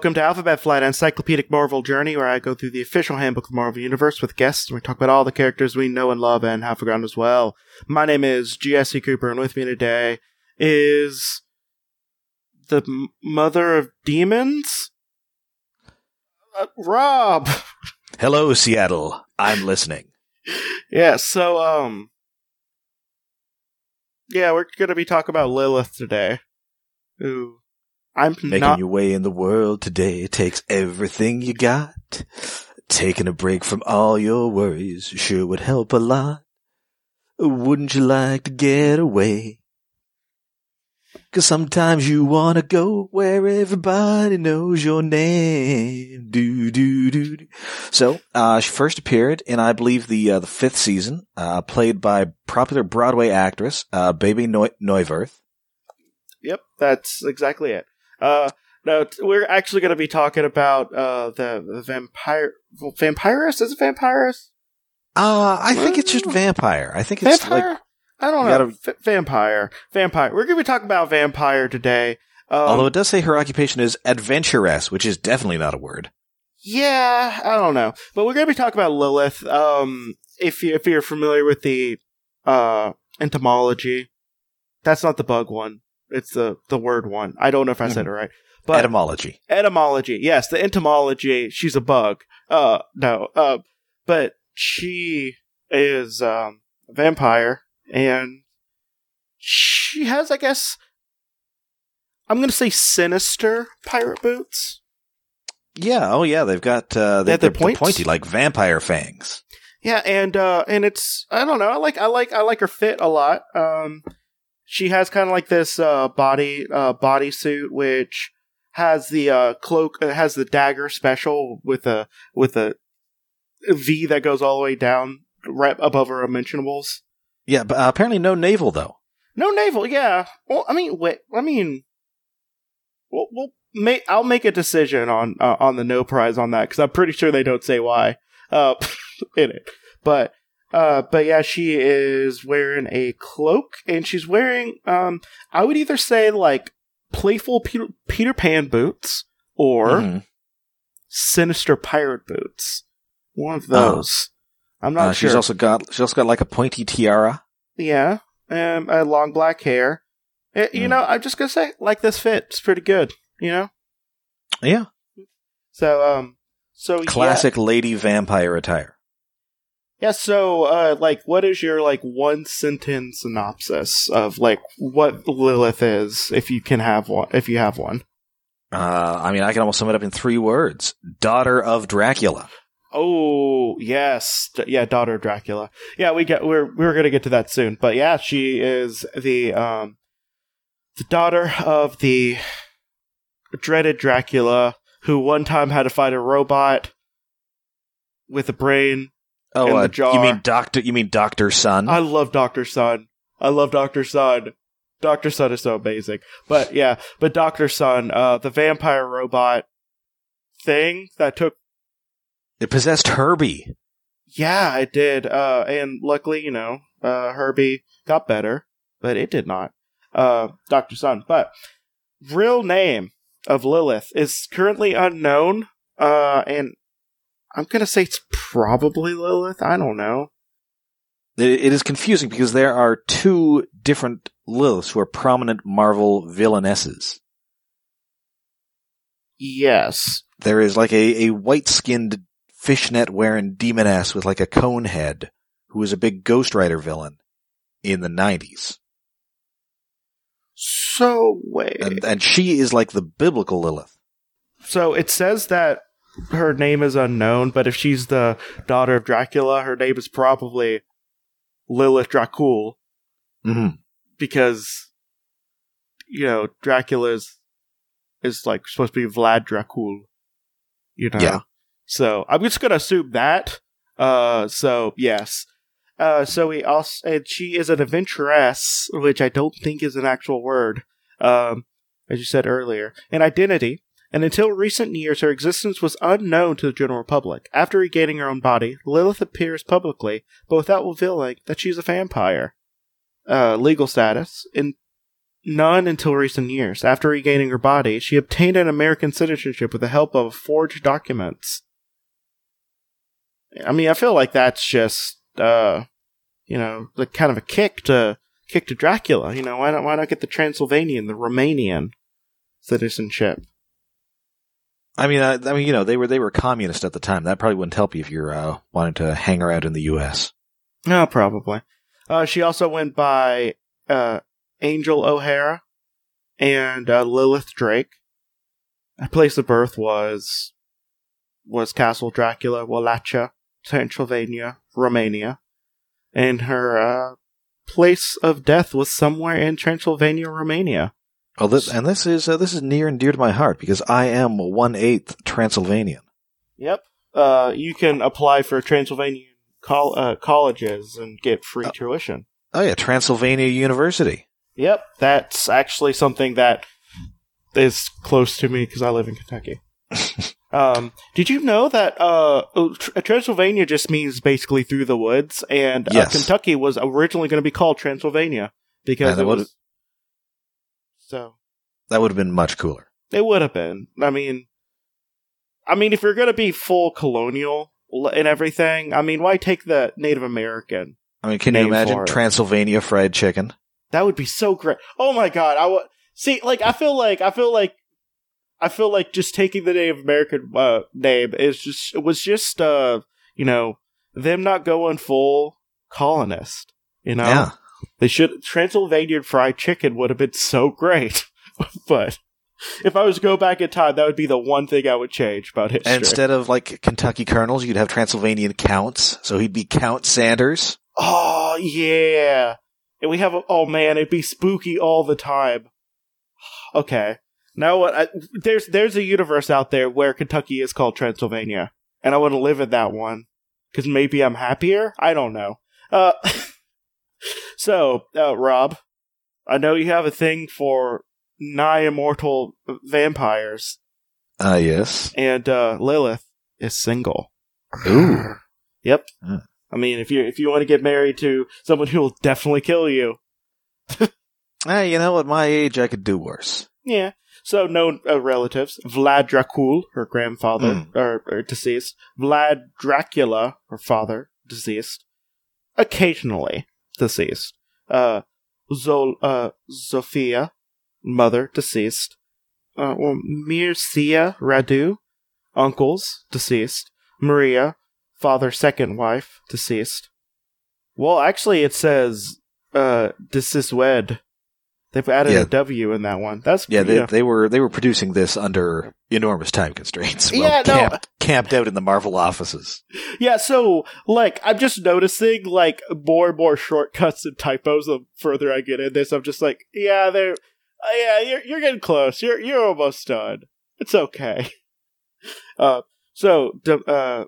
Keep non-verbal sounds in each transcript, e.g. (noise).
welcome to Alphabet Flight, encyclopedic Marvel journey, where I go through the official handbook of the Marvel Universe with guests, and we talk about all the characters we know and love and have forgotten as well. My name is GSC Cooper, and with me today is the m- mother of demons, uh, Rob. (laughs) Hello, Seattle. I'm listening. yeah, so um, yeah, we're gonna be talking about Lilith today. Who I'm Making not. your way in the world today takes everything you got. Taking a break from all your worries sure would help a lot. Wouldn't you like to get away? Cause sometimes you wanna go where everybody knows your name. Do, do, do, do. So, uh, she first appeared in, I believe, the, uh, the fifth season, uh, played by popular Broadway actress, uh, Bebe Neu- Neuwirth. Yep, that's exactly it. Uh, no, we're actually going to be talking about uh the, the vampire well, vampirist. Is it vampirist? Uh, I think it's just vampire. I think it's Vampire? like, I don't know. gotta- V- vampire, vampire. We're going to be talking about vampire today. Um, although it does say her occupation is adventuress, which is definitely not a word. yeah, I don't know, but we're going to be talking about Lilith. Um, if you if you're familiar with the uh entomology, that's not the bug one. It's the the word one. I don't know if I said it right, but Etymology. etymology yes the entomology she's a bug uh no uh but she is um a vampire and she has i guess i'm gonna say sinister pirate boots Yeah. Oh, yeah. They've got uh, They they, have the they're, they're points? pointy like vampire fangs. yeah and uh and it's i don't know i like i like i like her fit a lot um she has kind of like this uh body uh bodysuit which has the uh cloak uh, has the dagger special with a with a v that goes all the way down right above her unmentionables Yeah, but uh, apparently no navel though. no navel yeah. Well i mean wait i mean we'll, we'll make i'll make a decision on uh, on the no prize on that because i'm pretty sure they don't say why uh (laughs) in it. But uh but yeah she is wearing a cloak and she's wearing um i would either say like playful peter, peter pan boots or Mhm. sinister pirate boots one of Oh. those i'm not Uh, sure She's also got she's also got like a pointy tiara. yeah, um, uh, long black hair. Eh, you Mm. know, I'm just gonna say, like this fit, it's pretty good. You know, Yeah, so um, so classic lady vampire attire. Yeah, so uh, like, what is your like one sentence synopsis of like what Lilith is, if you can have one, if you have one? Uh, I mean, I can almost sum it up in three words: daughter of Dracula. Oh yes, D- yeah, daughter of Dracula. Yeah, we get we're we're gonna get to that soon, but yeah, she is the um the daughter of the dreaded Dracula, who one time had to fight a robot with a brain. Oh, uh, you mean Doctor? You mean Doctor Sun? I love Doctor Sun. I love Doctor Sun. Doctor Sun is so amazing. But yeah, but Doctor Sun, uh, the vampire robot thing that took it possessed Herbie. Yeah, it did. Uh, and luckily, you know, uh, Herbie got better, but it did not. Uh, Dr. Sun. But real name of Lilith is currently unknown. Uh, and I'm gonna say it's probably Lilith. I don't know. It, it is confusing because there are two different Liliths who are prominent Marvel villainesses. Yes. There is like a, a white skinned fishnet wearing demoness with like a cone head who was a big Ghost Rider villain in the 90s. So wait. And, and she is like the biblical Lilith. So it says that her name is unknown, but if she's the daughter of Dracula, her name is probably Lilith Dracul. Mm-hmm. because you know Dracula is is like supposed to be Vlad Dracul. You know. Yeah. So I'm just gonna assume that. Uh so yes. Uh so we also and she is an adventuress, which I don't think is an actual word. Um as you said earlier. An identity. And until recent years, her existence was unknown to the general public. After regaining her own body, Lilith appears publicly, but without revealing that she's a vampire uh, legal status. In none until recent years. After regaining her body, she obtained an American citizenship with the help of forged documents. I mean, I feel like that's just, uh, you know, the kind of a kick to kick to Dracula. You know, why not why not get the Transylvanian, the Romanian citizenship? I mean, I, I mean, you know, they were they were communist at the time. That probably wouldn't help you if you're uh, wanting to hang around in the U.S. No, probably. Uh, she also went by uh, Angel O'Hara and uh, Lilith Drake. Her place of birth was was Castle Dracula, Wallachia, Transylvania, Romania, and her uh, place of death was somewhere in Transylvania, Romania. Well, this, and this is uh, this is near and dear to my heart because I am one eighth Transylvanian. Yep. Uh, you can apply for Transylvanian col- uh, colleges and get free Oh. tuition. Oh yeah, Transylvania University. Yep, that's actually something that is close to me because I live in Kentucky. (laughs) um, did you know that uh, oh, Transylvania just means basically through the woods, and uh, Yes. Kentucky was originally going to be called Transylvania because that it was. So That would have been much cooler. it would have been. I mean, I mean, if you're going to be full colonial and everything, I mean, why take the Native American? I mean, can you imagine. Transylvania fried chicken? That would be so great. Oh my god, I would see. Like, I feel like I feel like I feel like just taking the Native American uh, name is just it was just uh you know them not going full colonist. You know, Yeah. They should Transylvanian fried chicken would have been so great. (laughs) but if I was to go back in time, that would be the one thing I would change about history. And instead of like Kentucky colonels, you'd have Transylvanian counts. So he'd be Count Sanders. Oh yeah, and we have a, oh man, it'd be spooky all the time. Okay, now what? I, there's there's a universe out there where Kentucky is called Transylvania, and I want to live in that one because maybe I'm happier. I don't know. Uh, (laughs) so uh, Rob, I know you have a thing for nigh immortal vampires, Ah, yes. and uh, Lilith is single. Ooh. Yep. Hmm. I mean, if you if you want to get married to someone who will definitely kill you, (laughs) Ah, you know, at my age, I could do worse. yeah. So no uh, relatives: Vlad Dracul, her grandfather, Hmm. or, or deceased. Vlad Dracula, her father, deceased. Occasionally deceased. Uh, Zol, uh, Zofia, mother, deceased. Uh, well, Mircea Radu, uncles, deceased. Maria, father, second wife, deceased. Well, actually, it says, uh, wed. They've added Yeah. a W in that one. That's Yeah, they, yeah. they were they were producing this under enormous time constraints. (laughs) Well, Yeah, no. camped, camped out in the Marvel offices. Yeah, so like I'm just noticing like more and more shortcuts and typos the further I get in this. I'm just like, yeah, they're uh, yeah, you're you're getting close. You're you're almost done. It's okay. (laughs) Uh, so uh,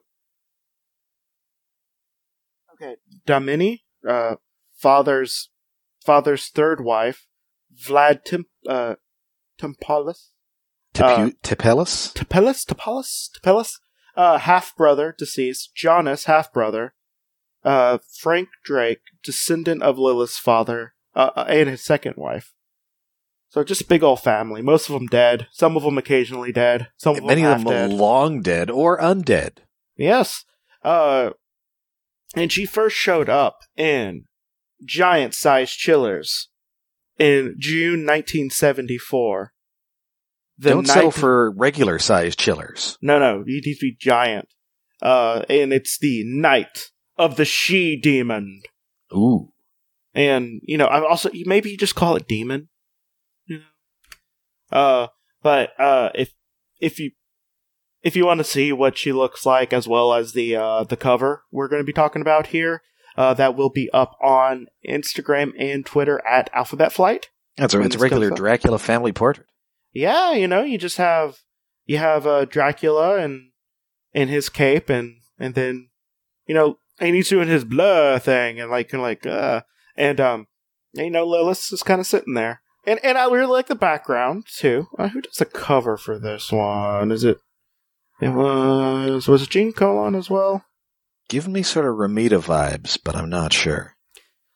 okay, Domini, uh, father's father's third wife, Vlad Tim uh Timpalus. Tipu- Uh, Tipelus? Tepelus, Tepelus, Tepelus, uh, half brother, deceased. Jonas, half brother. Uh, Frank Drake, descendant of Lilith's father, uh, uh, and his second wife. So just big old family. Most of them dead. Some of them occasionally dead. Some of Many them of them dead. long dead or undead. Yes. Uh, and she first showed up in giant sized chillers in June 1974. The Don't settle for regular sized chillers. No, no, you need to be giant. Uh, and it's the Night of the She Demon. Ooh. And, you know, I also, maybe you just call it Demon. You know? Uh, but, uh, if, if you, if you want to see what she looks like as well as the, uh, the cover we're going to be talking about here, uh, that will be up on Instagram and Twitter at Alphabet Flight. That's a, it's a regular. Dracula family portrait. yeah, you know, you just have you have uh, Dracula and in his cape, and and then you know, and he's doing his blur thing, and like and like uh, and um, and, you know, Lilith is kind of sitting there, and and I really like the background too. Uh, who does the cover for this one? Is it? It was was it Gene Colan as well? Giving me sort of Romita vibes, but I'm not sure.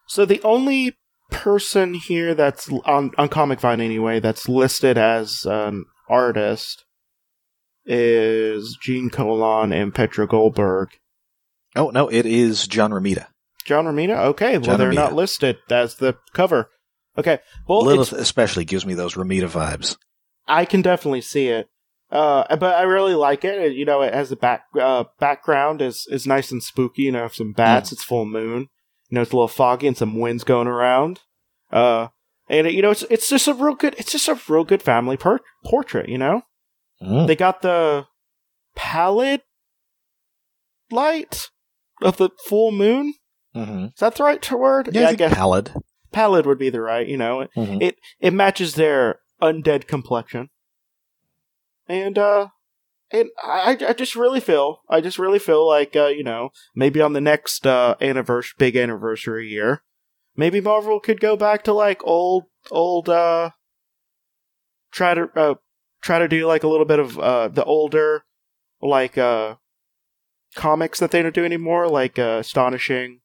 So the only person here that's on on Comic Vine anyway that's listed as an artist is Gene Colan and Petra Goldberg. Oh no, it is John Romita. John Romita. Okay, well John they're Romita. not listed as the cover. Okay, well Lilith especially gives me those Romita vibes. I can definitely see it. Uh, but I really like it. You know, it has a back uh, background is is nice and spooky. You know, some bats. It's full moon. You know, it's a little foggy and some winds going around. Uh, and you know, it's it's just a real good. It's just a real good family per- portrait. You know, Mm. they got the pallid light of the full moon. Mm-hmm. Is that the right word? Yeah, I guess pallid. pallid would be the right. You know, Mhm. it it matches their undead complexion and uh and I, I just really feel i just really feel like uh you know maybe on the next uh anniversary big anniversary year maybe marvel could go back to like old old uh try to uh try to do like a little bit of uh the older like uh comics that they don't do anymore like uh astonishing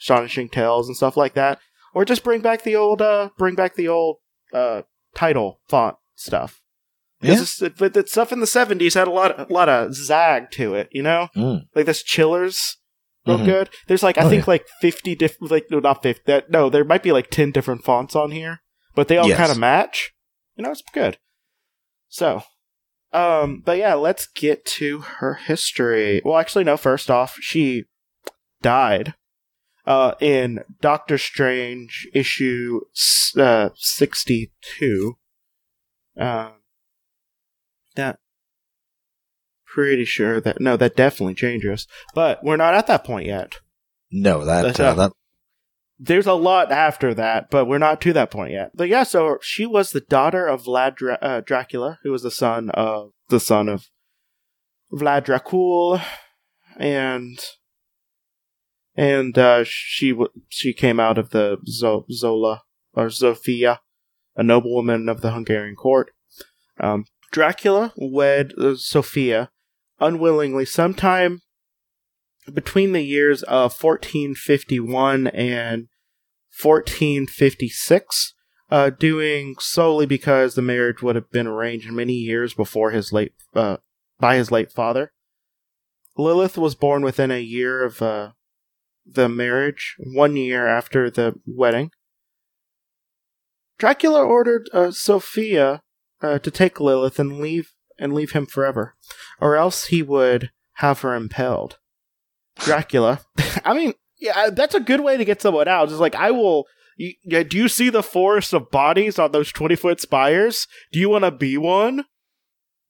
astonishing tales and stuff like that or just bring back the old uh bring back the old uh title font stuff. Yeah. This but the stuff in the seventies had a lot, a lot of zag to it. You know, Mm. like this chillers, real Mhm. good. There's like I Oh, think like fifty different, like no, not fifty. That no, there might be like ten different fonts on here, but they all Yes. kind of match. You know, it's good. So, um, but yeah, let's get to her history. Well, actually, no. First off, she died uh, in Doctor Strange issue uh, 62. Um, that pretty sure that no, that definitely changes, but we're not at that point yet. No, that That's uh, that There's a lot after that, but we're not to that point yet. But yeah, so she was the daughter of Vlad Dra- uh, Dracula, who was the son of the son of Vlad Dracul, and and uh, she w- she came out of the Zo- Zola or Zofia, a noblewoman of the Hungarian court. Um, Dracula wed uh, Sophia unwillingly sometime between the years of 1451 and 1456, uh, doing solely because the marriage would have been arranged many years before his late uh, by his late father. Lilith was born within a year of uh, the marriage, one year after the wedding. Dracula ordered uh, Sophia uh, to take Lilith and leave and leave him forever, or else he would have her impaled. Dracula. (laughs) I mean, yeah, that's a good way to get someone out. Just like I will. You, yeah, do you see the forest of bodies on those twenty foot spires? Do you want to be one?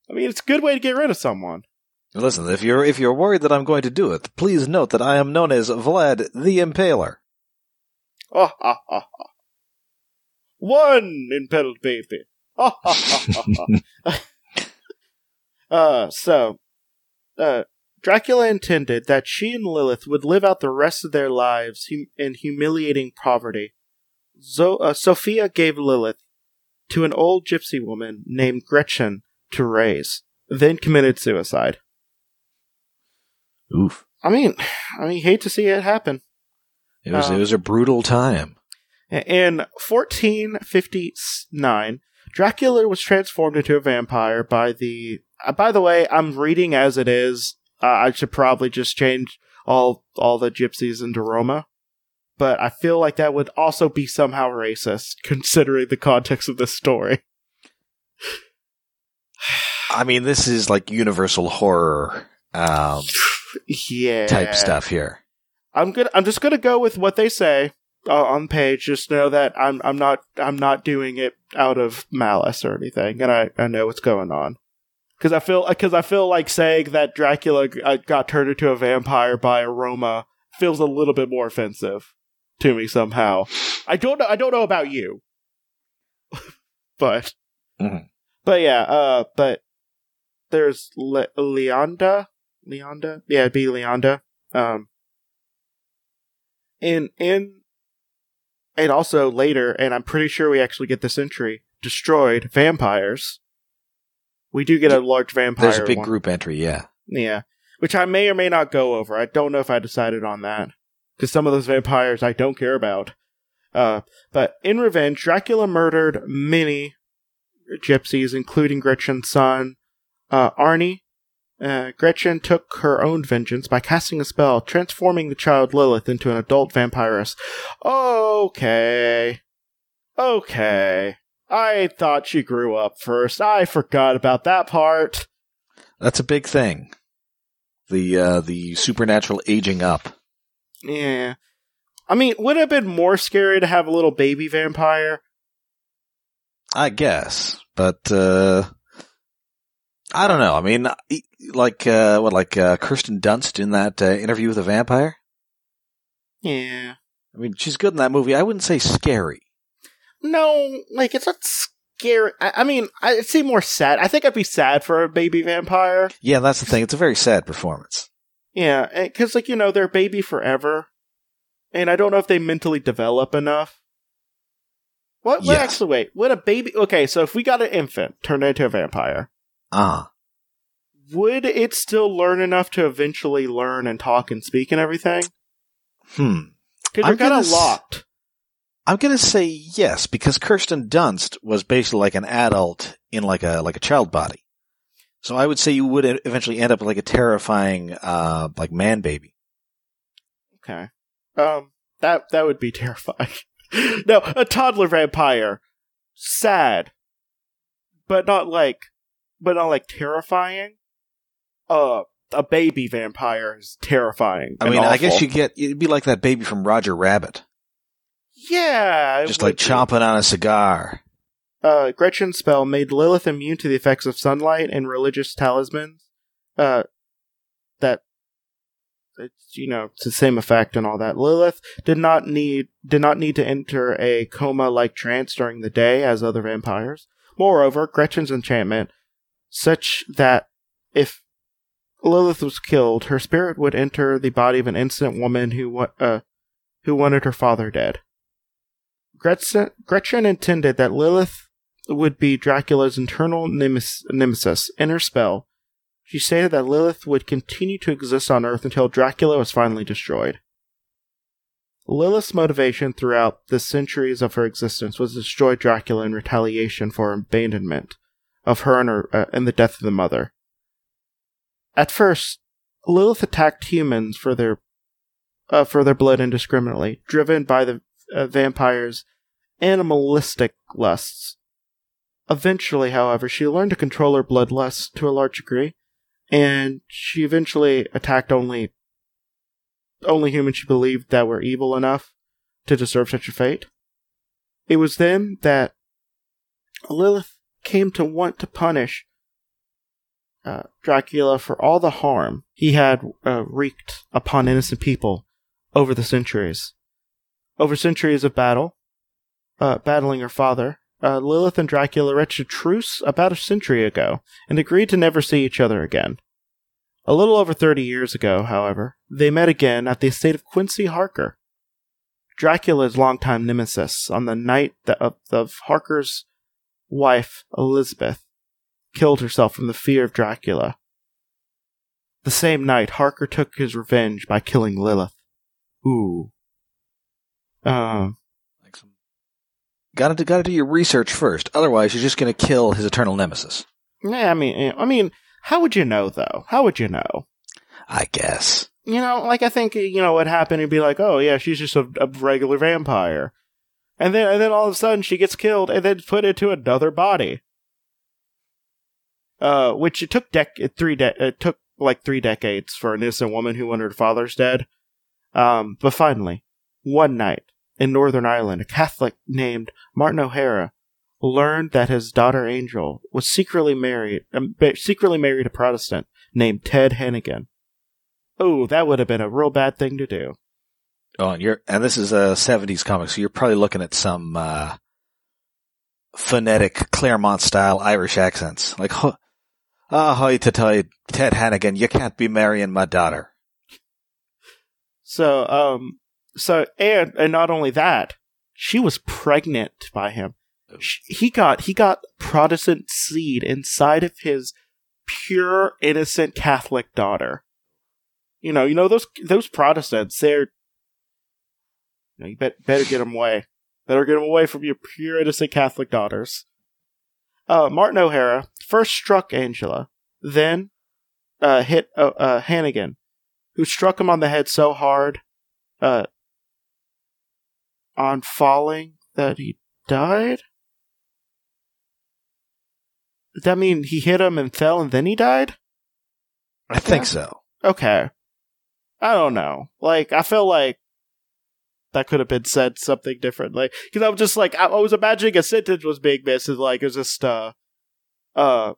I mean, it's a good way to get rid of someone. listen. If you're if you're worried that I'm going to do it, please note that I am known as Vlad the Impaler. Oh, ha, ha, ha. One impaled baby. Oh, ha, ha, ha, ha. Uh, so, uh, Dracula intended that she and Lilith would live out the rest of their lives hum- in humiliating poverty. Zo- uh, Sophia gave Lilith to an old gypsy woman named Gretchen to raise, then committed suicide. Oof. I mean, I mean, hate to see it happen. It was it was a brutal time. In 1459, Dracula was transformed into a vampire by the. Uh, by the way, I'm reading as it is. Uh, I should probably just change all all the gypsies into Roma, but I feel like that would also be somehow racist, (laughs) considering the context of this story. I mean, this is like universal horror um, Yeah, type stuff here. I'm gonna. I'm just gonna go with what they say uh, on page. Just know that I'm. I'm not. I'm not doing it out of malice or anything, and I. I know what's going on. Because I feel. Because I feel like saying that Dracula uh, got turned into a vampire by aroma feels a little bit more offensive to me somehow. I don't know. I don't know about you, (laughs) but. Mhm. But yeah. Uh. But there's Le- Leonda. Leonda. Yeah, it'd be Leonda. Um in in and also later, and I'm pretty sure we actually get this entry, destroyed vampires. We do get a large vampire. There's a big one. group entry, yeah. Yeah. Which I may or may not go over. I don't know if I decided on that. Because some of those vampires I don't care about. Uh, but in revenge, Dracula murdered many gypsies, including Gretchen's son, uh, Arnie. Uh, Gretchen took her own vengeance by casting a spell, transforming the child Lilith into an adult vampiress. Okay. Okay. I thought she grew up first. I forgot about that part. That's a big thing. The uh, the supernatural aging up. Yeah. I mean, would it have been more scary to have a little baby vampire? I guess, but uh, I don't know. I mean, like uh, what, like uh, Kirsten Dunst in that uh, interview with a vampire. Yeah. I mean, she's good in that movie. I wouldn't say scary. No, like it's not scary. I, I mean, I would seem more sad. I think I'd be sad for a baby vampire. Yeah, that's the thing. It's a very sad performance. Yeah, because like you know they're baby forever, and I don't know if they mentally develop enough. What? what Yes. actually, wait. Would a baby? Okay, so if we got an infant turned into a vampire, Ah, would it still learn enough to eventually learn and talk and speak and everything? hmm. Because you're kind of locked. I'm gonna say yes because Kirsten Dunst was basically like an adult in like a like a child body. So I would say you would eventually end up with like a terrifying uh like man baby. Okay. Um, that that would be (laughs) terrifying. no, a toddler vampire, sad, but not like, but not like terrifying. Uh, a baby vampire is terrifying. I mean, I guess awful. you get it'd be like that baby from Roger Rabbit, yeah, just like chomping on a cigar. Uh, Gretchen's spell made Lilith immune to the effects of sunlight and religious talismans. Uh, that it's you know it's the same effect and all that. Lilith did not need did not need to enter a coma like trance during the day as other vampires. Moreover, Gretchen's enchantment such that if Lilith was killed, her spirit would enter the body of an innocent woman who uh who wanted her father dead. Gretchen, Gretchen intended that Lilith would be Dracula's internal nemes- nemesis. In her spell, she stated that Lilith would continue to exist on Earth until Dracula was finally destroyed. Lilith's motivation throughout the centuries of her existence was to destroy Dracula in retaliation for abandonment of her and, her, uh, and the death of the mother. At first, Lilith attacked humans for their uh, for their blood indiscriminately, driven by the uh, vampire's animalistic lusts. Eventually, however, she learned to control her bloodlust to a large degree, and she eventually attacked only only humans she believed that were evil enough to deserve such a fate. It was then that Lilith came to want to punish uh, Dracula for all the harm he had uh, wreaked upon innocent people over the centuries. Over centuries of battle, uh, battling her father, uh, Lilith and Dracula reached a truce about a century ago and agreed to never see each other again. A little over 30 years ago, however, they met again at the estate of Quincy Harker. Dracula's longtime nemesis on the night that of, of Harker's wife, Elizabeth, killed herself from the fear of Dracula. The same night, Harker took his revenge by killing Lilith. Ooh. Um, Like some, gotta do, gotta do your research first. Otherwise, you're just gonna kill his eternal nemesis. yeah, I mean, I mean, how would you know though? How would you know? I guess. You know, like I think you know what happened. You'd be like, oh yeah, she's just a, a regular vampire, and then and then all of a sudden she gets killed and then put into another body. Uh, which it took dec three de- it took like three decades for an innocent woman who wanted her father's dead. Um, but finally, one night in Northern Ireland, a Catholic named Martin O'Hara learned that his daughter Angel was secretly married, um, secretly married a Protestant named Ted Hannigan. Oh, that would have been a real bad thing to do. Oh, and you're and this is a '70s comic, so you're probably looking at some uh, phonetic Claremont style Irish accents, like "Ho- "Ah, to toy, Ted Hannigan, you can't be marrying my daughter." So, um, so and and not only that, she was pregnant by him. Sh he got he got Protestant seed inside of his pure innocent Catholic daughter. You know, you know those those Protestants. They're you, know, you bet, better get them away. Better get them away from your pure innocent Catholic daughters. Uh, Martin O'Hara first struck Angela, then uh, hit uh, uh, Hannigan, who struck him on the head so hard uh, on falling that he died. Does that mean he hit him and fell and then he died? I think so. Okay. I don't know. Like, I feel like that could have been said something differently. Because I was just like, I, I was imagining a sentence was being missed. And like, it was just, uh, uh,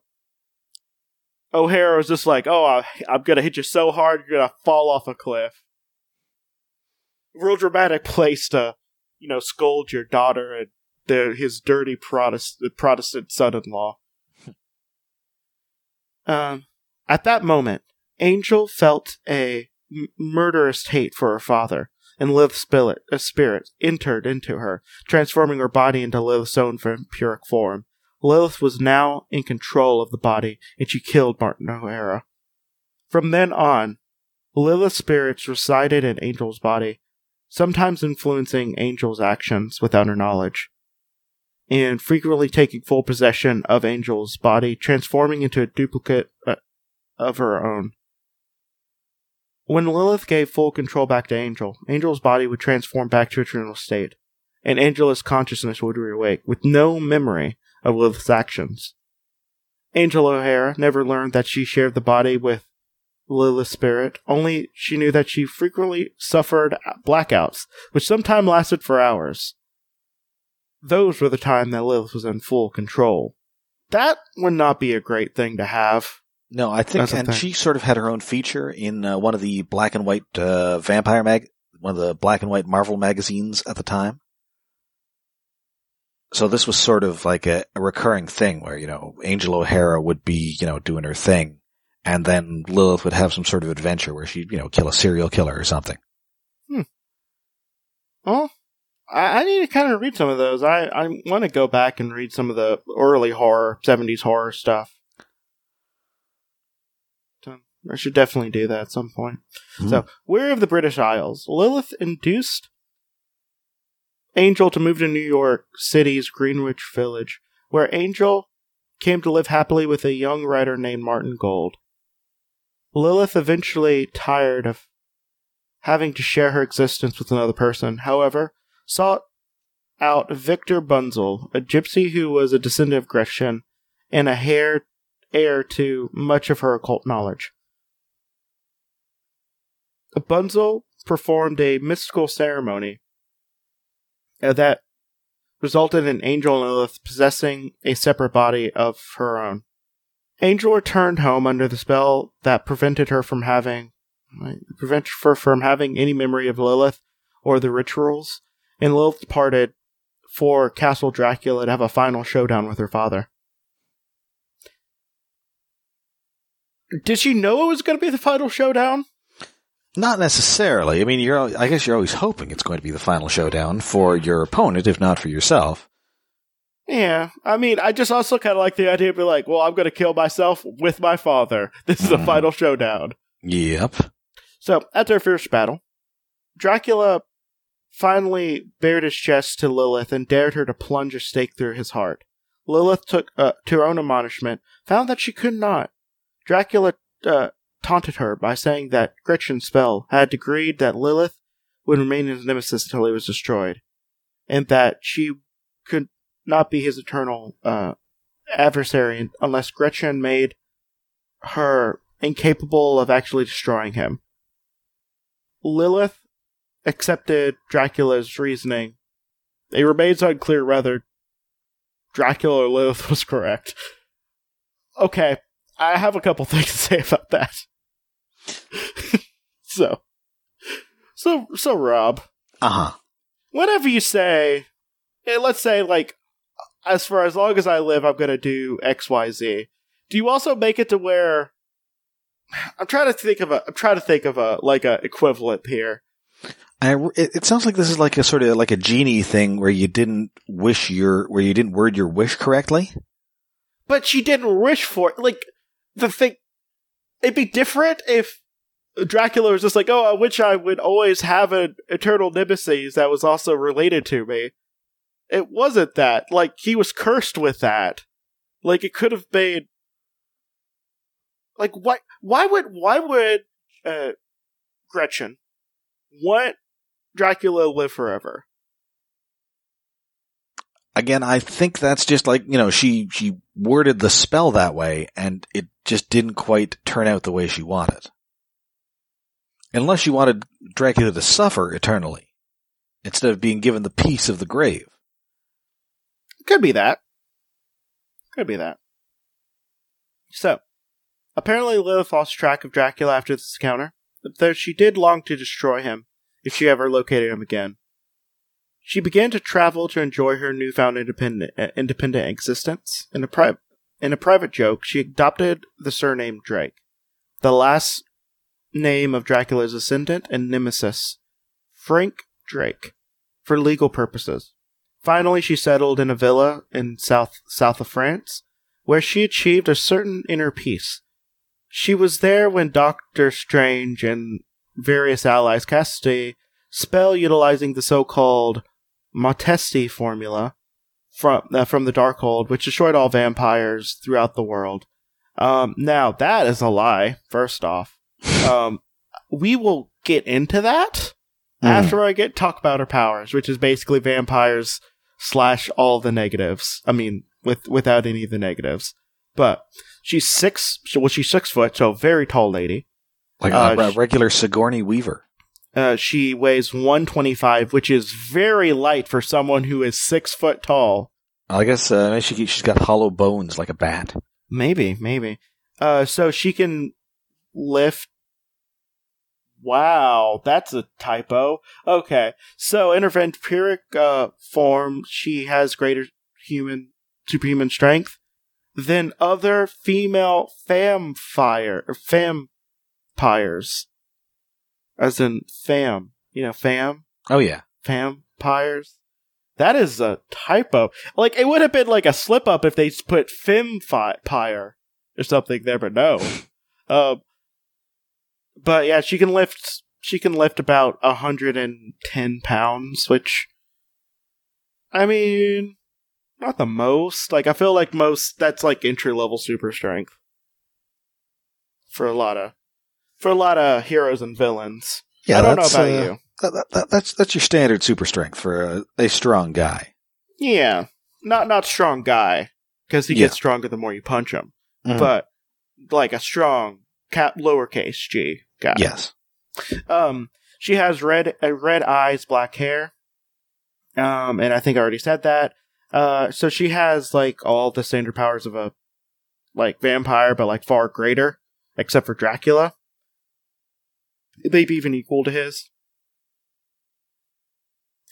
O'Hara was just like, oh, I, I'm going to hit you so hard, you're going to fall off a cliff. Real dramatic place to, you know, scold your daughter and the, his dirty Protestant, Protestant son in law. (laughs) um, at that moment, Angel felt a m- murderous hate for her father, and Lilith's spirit, a spirit entered into her, transforming her body into Lilith's own vampiric form. Lilith was now in control of the body, and she killed Martin O'Hara. From then on, Lilith's spirits resided in Angel's body, sometimes influencing Angel's actions without her knowledge, and frequently taking full possession of Angel's body, transforming into a duplicate uh, of her own. When Lilith gave full control back to Angel, Angel's body would transform back to its original state, and Angel's consciousness would reawake with no memory of Lilith's actions. Angel O'Hara never learned that she shared the body with Lilith's spirit, only she knew that she frequently suffered blackouts, which sometimes lasted for hours. Those were the time that Lilith was in full control. That would not be a great thing to have. No, I think, and thing. she sort of had her own feature in uh, one of the black and white uh, vampire mag, one of the black and white Marvel magazines at the time. So this was sort of like a, a recurring thing where you know Angel O'Hara would be you know doing her thing, and then Lilith would have some sort of adventure where she'd you know kill a serial killer or something. Hmm. Well, I, I need to kind of read some of those. I, I want to go back and read some of the early horror, 70s horror stuff. I should definitely do that at some point. So, weary of the British Isles, Lilith induced Angel to move to New York City's Greenwich Village, where Angel came to live happily with a young writer named Martin Gold. Lilith eventually tired of having to share her existence with another person, however, sought out Victor Bunzel, a gypsy who was a descendant of Gretchen and a heir, heir to much of her occult knowledge. Bunzel performed a mystical ceremony that resulted in Angel Lilith possessing a separate body of her own. Angel returned home under the spell that prevented her from having prevented her from having any memory of Lilith or the rituals, and Lilith departed for Castle Dracula to have a final showdown with her father. Did she know it was going to be the final showdown? Not necessarily. I mean, you're I guess you're always hoping it's going to be the final showdown for your opponent, if not for yourself. Yeah, I mean, I just also kind of like the idea of be like, well, I'm going to kill myself with my father. (laughs) This is the Mhm. final showdown. Yep. So, after a fierce battle, Dracula finally bared his chest to Lilith and dared her to plunge a stake through his heart. Lilith took, uh, to her own admonishment, found that she could not. Dracula uh, taunted her by saying that Gretchen's spell had decreed that Lilith would remain his nemesis until he was destroyed, and that she could not be his eternal uh, adversary unless Gretchen made her incapable of actually destroying him. Lilith accepted Dracula's reasoning. It remains unclear whether Dracula or Lilith (laughs) was correct. Okay, I have a couple (laughs) things to say about that. (laughs) so, so, so, Rob, Uh huh. whenever you say, eh, let's say, like, as for as long as I live, I'm gonna do X, Y, Z. Do you also make it to where? I'm trying to think of a. I'm trying to think of a like a equivalent here. I, it, it sounds like this is like a sort of like a genie thing where you didn't wish your where you didn't word your wish correctly. But she didn't wish for it. Like the thing. It'd be different if Dracula was just like, "Oh, I wish I would always have an eternal nemesis that was also related to me." It wasn't that. Like he was cursed with that. Like it could have made. Like why? Why would why would uh, Gretchen want Dracula live forever? Again, I think that's just like, you know, she, she worded the spell that way and it just didn't quite turn out the way she wanted. Unless she wanted Dracula to suffer eternally instead of being given the peace of the grave. Could be that. Could be that. So, apparently Lilith lost track of Dracula after this encounter, though she did long to destroy him if she ever located him again. She began to travel to enjoy her newfound independent uh, independent existence. In a private in a private joke, she adopted the surname Drake, the last name of Dracula's ascendant and nemesis, Frank Drake, for legal purposes. Finally, she settled in a villa in south south of France, where she achieved a certain inner peace. She was there when Doctor Strange and various allies cast a spell utilizing the so-called Montesi formula from uh, from the Darkhold, which destroyed all vampires throughout the world. Um, now that is a lie. First off, um, we will get into that Mhm. after I get talk about her powers, which is basically vampires slash all the negatives. I mean, with without any of the negatives. But she's six. Well, she's six foot, so very tall lady. Like Uh, a, a regular Sigourney Weaver. Uh, she weighs 125, which is very light for someone who is six foot tall. I guess uh, maybe she, she's got hollow bones like a bat. Maybe, maybe. Uh, so she can lift. Wow, that's a typo. Okay, so in her vampiric uh, form, she has greater human, superhuman strength than other female famfire or vampires, as in fam. You know, fam. Oh yeah. vampires. That is a typo. Like it would have been like a slip up if they put Fimpire or something there, but no. um, (laughs) but yeah, she can lift. She can lift about hundred and ten pounds, which, I mean, not the most. Like I feel like most that's like entry level super strength for a lot of for a lot of heroes and villains. Yeah, I don't know about uh, you. that- that- that- that's that's your standard super strength for a, a strong guy. Yeah, not not strong guy because he Yeah. gets stronger the more you punch him, Mhm. but like a strong cap lowercase g guy. yes. Um, she has red uh, red eyes, black hair. Um, and I think I already said that. Uh, so she has like all the standard powers of a like vampire, but like far greater, except for Dracula. Maybe even equal to his.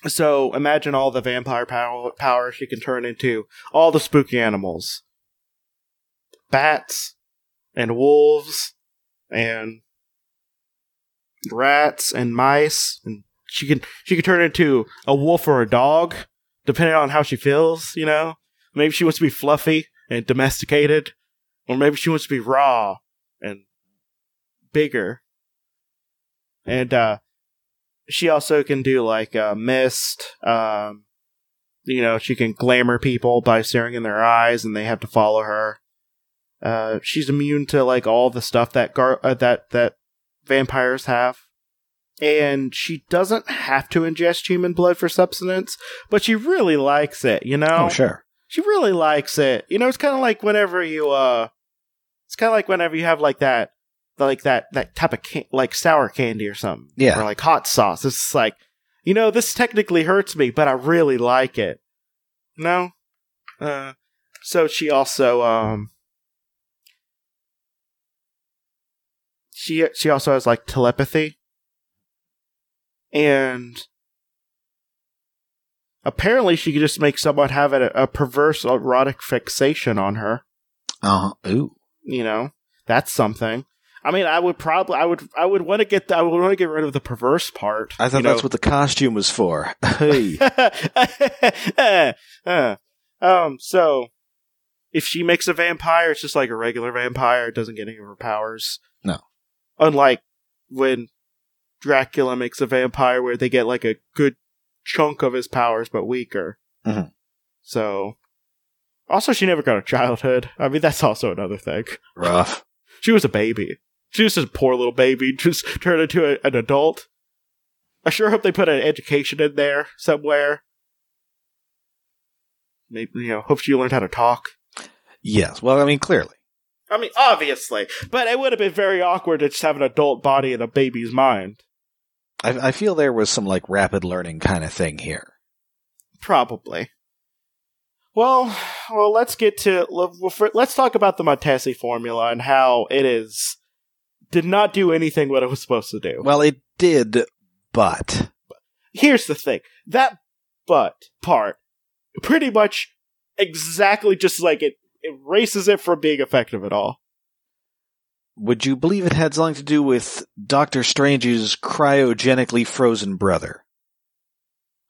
So imagine all the vampire power, power she can turn into all the spooky animals, bats, and wolves, and rats and mice, and she can she can turn into a wolf or a dog, depending on how she feels. You know, maybe she wants to be fluffy and domesticated, or maybe she wants to be raw and bigger. And uh, she also can do like uh, mist. Um, you know, she can glamour people by staring in their eyes, and they have to follow her. Uh, she's immune to like all the stuff that gar- uh, that that vampires have. And she doesn't have to ingest human blood for substance, but she really likes it, you know? Oh, sure. She really likes it. You know, it's kind of like whenever you, uh, it's kind of like whenever you have like that, like that, that type of can- like sour candy or something. Yeah. Or like hot sauce. It's like, you know, this technically hurts me, but I really like it. No? Uh, so she also, um, she, she also has like telepathy. And apparently she could just make someone have a, a perverse erotic fixation on her. Uh huh. Ooh. You know, that's something. I mean, I would probably, I would, I would want to get, I would want to get rid of the perverse part. I thought that's know? what the costume was for. (laughs) Hey. (laughs) Uh, um, so if she makes a vampire, it's just like a regular vampire. It doesn't get any of her powers. No. Unlike when Dracula makes a vampire, where they get like a good chunk of his powers, but weaker. Mhm. So, also, she never got a childhood. I mean, that's also another thing. Rough. (laughs) She was a baby. She was just a poor little baby, (laughs) just turned into a, an adult. I sure hope they put an education in there somewhere. Maybe, you know, hope she learned how to talk. Yes. Well, I mean, clearly. I mean, obviously, but it would have been very awkward to just have an adult body in a baby's mind. I, I feel there was some like rapid learning kind of thing here. Probably. Well, well, let's get to let's talk about the Montesi formula and how it is did not do anything what it was supposed to do. Well, it did, but Here's the thing: that but part pretty much exactly just like it erases it from being effective at all. would you believe it had something to do with Doctor Strange's cryogenically frozen brother?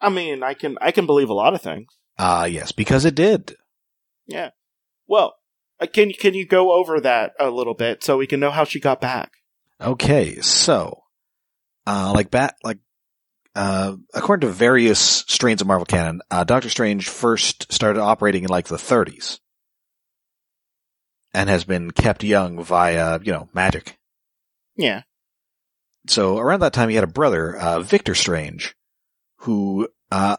I mean, I can I can believe a lot of things. Ah, yes, because it did. Yeah. Well, uh, can can you go over that a little bit so we can know how she got back? Okay, so, uh, like bat, like, uh, according to various strains of Marvel canon, uh, Doctor Strange first started operating in like the 30s. And has been kept young via, you know, magic. Yeah. So around that time he had a brother, uh, Victor Strange, who, uh,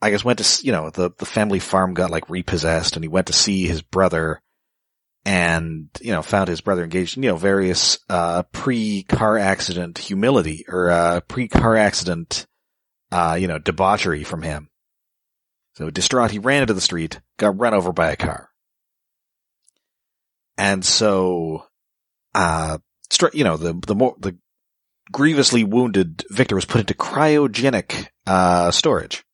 I guess went to, you know, the, the family farm got like repossessed and he went to see his brother and, you know, found his brother engaged in, you know, various, uh, pre-car accident humility or, uh, pre-car accident, uh, you know, debauchery from him. So distraught, he ran into the street, got run over by a car. And so, uh, you know, the, the more, the grievously wounded Victor was put into cryogenic, uh, storage.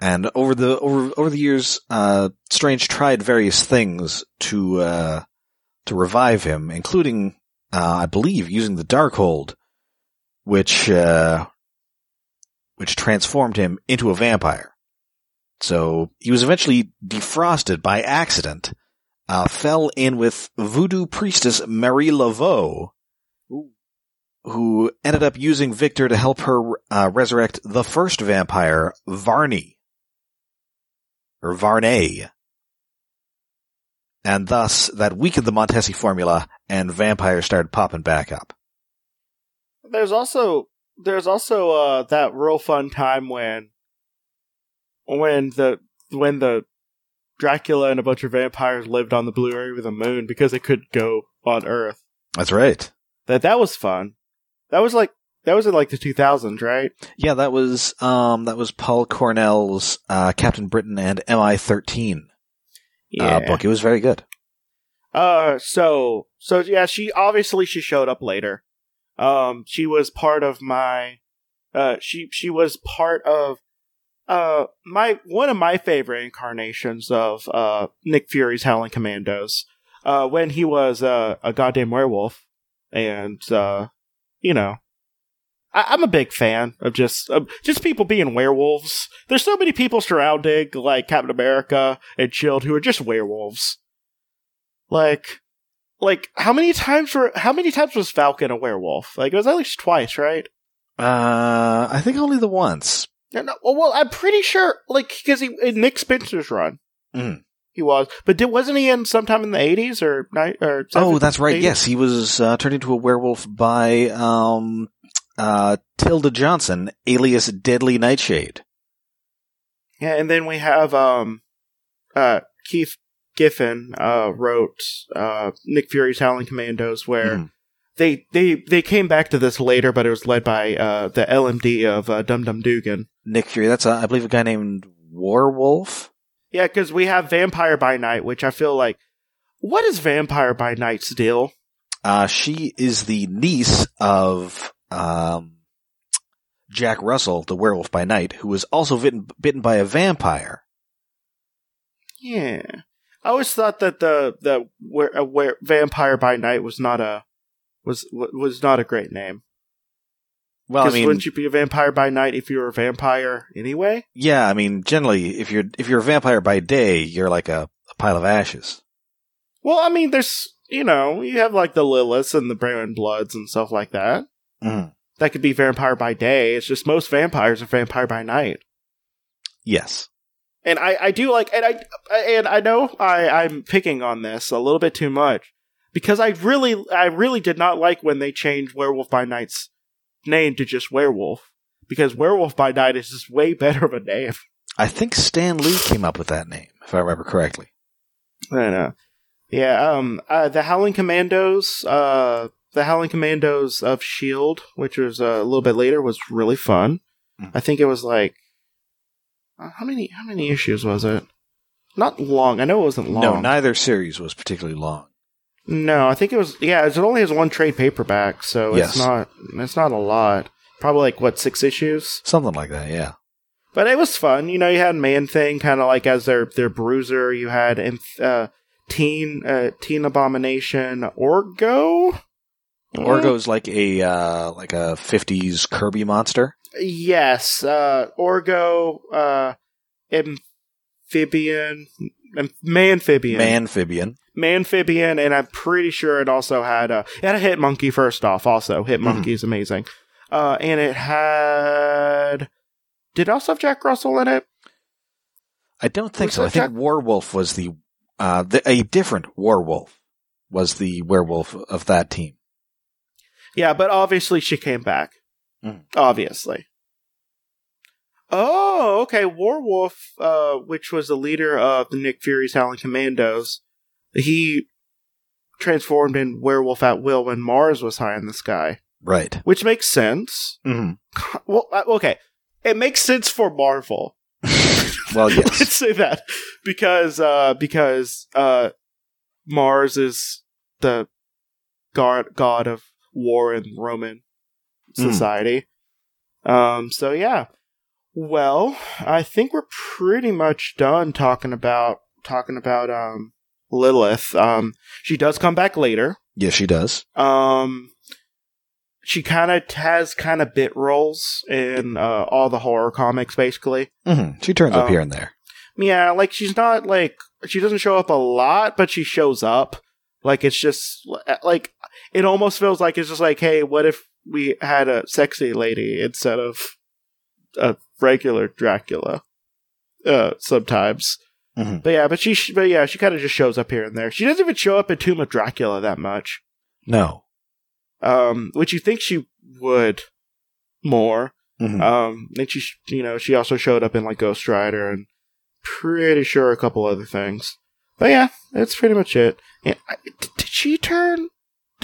And over the, over, over the years, uh, Strange tried various things to, uh, to revive him, including, uh, I believe using the Darkhold, which, uh, which transformed him into a vampire. So he was eventually defrosted by accident, uh, fell in with voodoo priestess Marie Laveau, who ended up using Victor to help her uh, resurrect the first vampire, Varney. Or Varney. And thus, that weakened the Montesi formula, and vampires started popping back up. There's also there's also uh that real fun time when when the when the Dracula and a bunch of vampires lived on the blue area of the moon because they could go on Earth. That's right. That that was fun. That was like that was in like the 2000s, right? Yeah, that was, um, that was Paul Cornell's, uh, Captain Britain and MI-13 uh, book. It was very good. Uh, so so yeah, she obviously she showed up later. Um, she was part of my. Uh, she she was part of. Uh, my one of my favorite incarnations of uh Nick Fury's Howling Commandos. Uh, when he was uh, a goddamn werewolf, and uh, you know, I- I'm a big fan of just just people being werewolves. There's so many people surrounding like Captain America and Shield who are just werewolves. Like, like how many times were how many times was Falcon a werewolf? Like it was at least twice, right? Uh, I think only the once. No, no, well, I'm pretty sure, like, because he in Nick Spencer's run, Mhm. he was, but did, wasn't he in sometime in the 80s or ni- or? Oh, that's right. 80s? Yes, he was uh, turned into a werewolf by um, uh, Tilda Johnson, alias Deadly Nightshade. Yeah, and then we have um, uh, Keith Giffen uh wrote uh Nick Fury's Howling Commandos, where Mhm. they they they came back to this later, but it was led by uh the LMD of uh, Dum Dum Dugan. Nick Fury. That's uh, I believe a guy named Warwolf. Yeah, because we have Vampire by Night, which I feel like, what is Vampire by Night's deal? Uh, she is the niece of um, Jack Russell, the werewolf by night, who was also bitten, bitten by a vampire. Yeah, I always thought that the the where, uh, where Vampire by Night was not a was was not a great name. Well, I mean, wouldn't you be a vampire by night if you were a vampire anyway? yeah, I mean, generally, if you're if you're a vampire by day, you're like a, a pile of ashes. Well, I mean, there's you know you have like the Liliths and the Brand Bloods and stuff like that. Mhm. That could be vampire by day. It's just most vampires are vampire by night. Yes. and I, I do like, and I and I know I I'm picking on this a little bit too much because I really I really did not like when they changed Werewolf by Night's name to just Werewolf because Werewolf by Night is just way better of a name. I think Stan Lee came up with that name, if I remember correctly. I know. Yeah, um, uh, the Howling Commandos, uh, the Howling Commandos of Shield, which was uh, a little bit later, was really fun. Mhm. I think it was like uh, how many how many issues was it? Not long. I know it wasn't long. No, neither series was particularly long. No, I think it was. Yeah, it only has one trade paperback, so Yes. it's not. It's not a lot. Probably like what six issues, Something like that, yeah. but it was fun. You know, you had Man Thing kind of like as their their bruiser. You had uh, Teen uh, Teen Abomination Orgo. Orgo's like a uh, like a fifties Kirby monster. Yes, uh, Orgo, uh, amphibian, am- manphibian, Manphibian. manphibian, and I'm pretty sure it also had a it had a hit monkey first off. Also, hit monkey is amazing, uh, and it had did it also have Jack Russell in it? I don't think Was so. I that think Jack- Warwolf was the uh the, a different Warwolf was the werewolf of that team. Yeah, but obviously she came back. Mhm. Obviously. Oh, okay. Warwolf, uh, which was the leader of the Nick Fury's Howling Commandos, he transformed in werewolf at will when Mars was high in the sky, Right. which makes sense. hmm (laughs) Well, uh, okay, it makes sense for Marvel. (laughs) Well, (laughs) Let's say that because uh, because uh, Mars is the god god of war in Roman Mm. society. Um. So yeah. Well, I think we're pretty much done talking about talking about um Lilith. Um, she does come back later. yes, she does. Um, she kind of has kind of bit roles in uh, all the horror comics, basically. hmm She turns up Um, here and there. Yeah, like she's not like she doesn't show up a lot, but she shows up. Like it's just like it almost feels like it's just like, hey, what if we had a sexy lady instead of a regular Dracula? Uh, sometimes. Mhm. But yeah, but she, but yeah, she kind of just shows up here and there. She doesn't even show up in Tomb of Dracula that much. No. Um, which you think she would more. Mhm. Um, and she, you know, she also showed up in like Ghost Rider and pretty sure a couple other things. But yeah, that's pretty much it. Yeah, I- did she turn?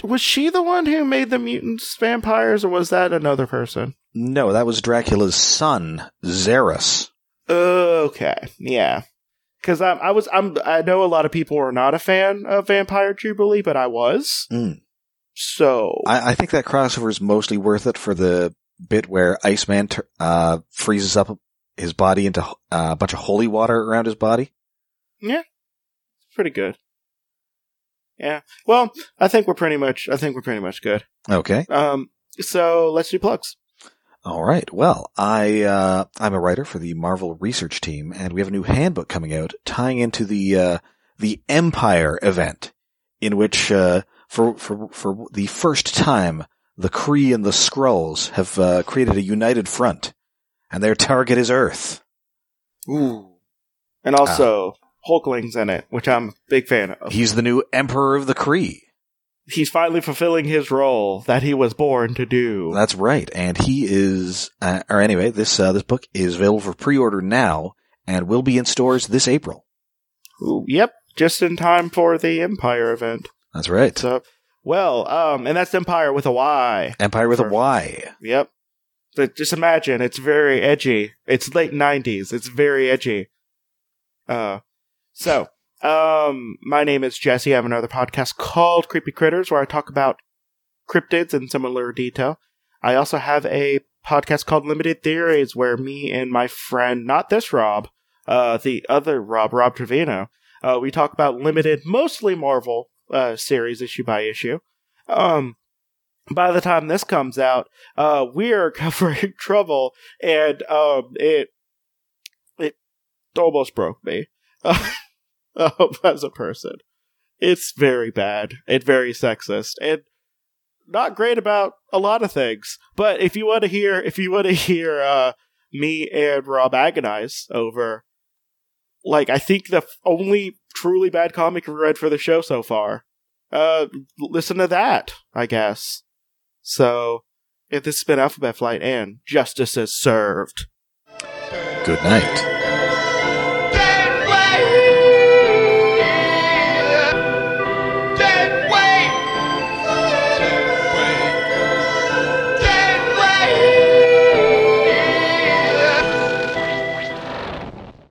Was she the one who made the mutants vampires, or was that another person? no, that was Dracula's son, Xarus. Okay, yeah. Because I, I was, I'm, I know a lot of people are not a fan of Vampire Jubilee, but I was. Mm. So I, I think that crossover is mostly worth it for the bit where Iceman tur- uh, freezes up his body into uh, a bunch of holy water around his body. Yeah, it's pretty good. Yeah. Well, I think we're pretty much. I think we're pretty much good. Okay. Um. So let's do plugs. All right. Well, I uh, I'm a writer for the Marvel research team, and we have a new handbook coming out tying into the uh, the Empyre event, in which uh, for for for the first time the Kree and the Skrulls have uh, created a united front, and their target is Earth. Ooh. And also Hulkling's in it, which I'm a big fan of. He's the new Emperor of the Kree. He's finally fulfilling his role that he was born to do. That's right, and he is. Uh, or anyway, this uh, this book is available for pre-order now, and will be in stores this April. Ooh, yep, just in time for the Empyre event. That's right. So, well, um, and that's Empyre with a Y. Empyre with a for- Y. Yep. But just imagine, it's very edgy. It's late '90s. It's very edgy. Uh, so, um, my name is Jesse. I have another podcast called Creepy Critters, where I talk about cryptids in similar detail. I also have a podcast called Limited Theories, where me and my friend, not this Rob, uh, the other Rob, Rob Trevino, uh, we talk about limited, mostly Marvel uh, series issue by issue. Um, by the time this comes out, uh, we're (laughs) covering Trouble, and um, it it almost broke me (laughs) um, (laughs) as a person. It's very bad and very sexist and not great about a lot of things. But if you want to hear, if you want to (laughs) hear uh, me and Rob agonize over like I think the only truly bad comic we've read for the show so far. Uh, listen to that, I guess. So, if this has been Alphabet Flight and justice is served. Good night.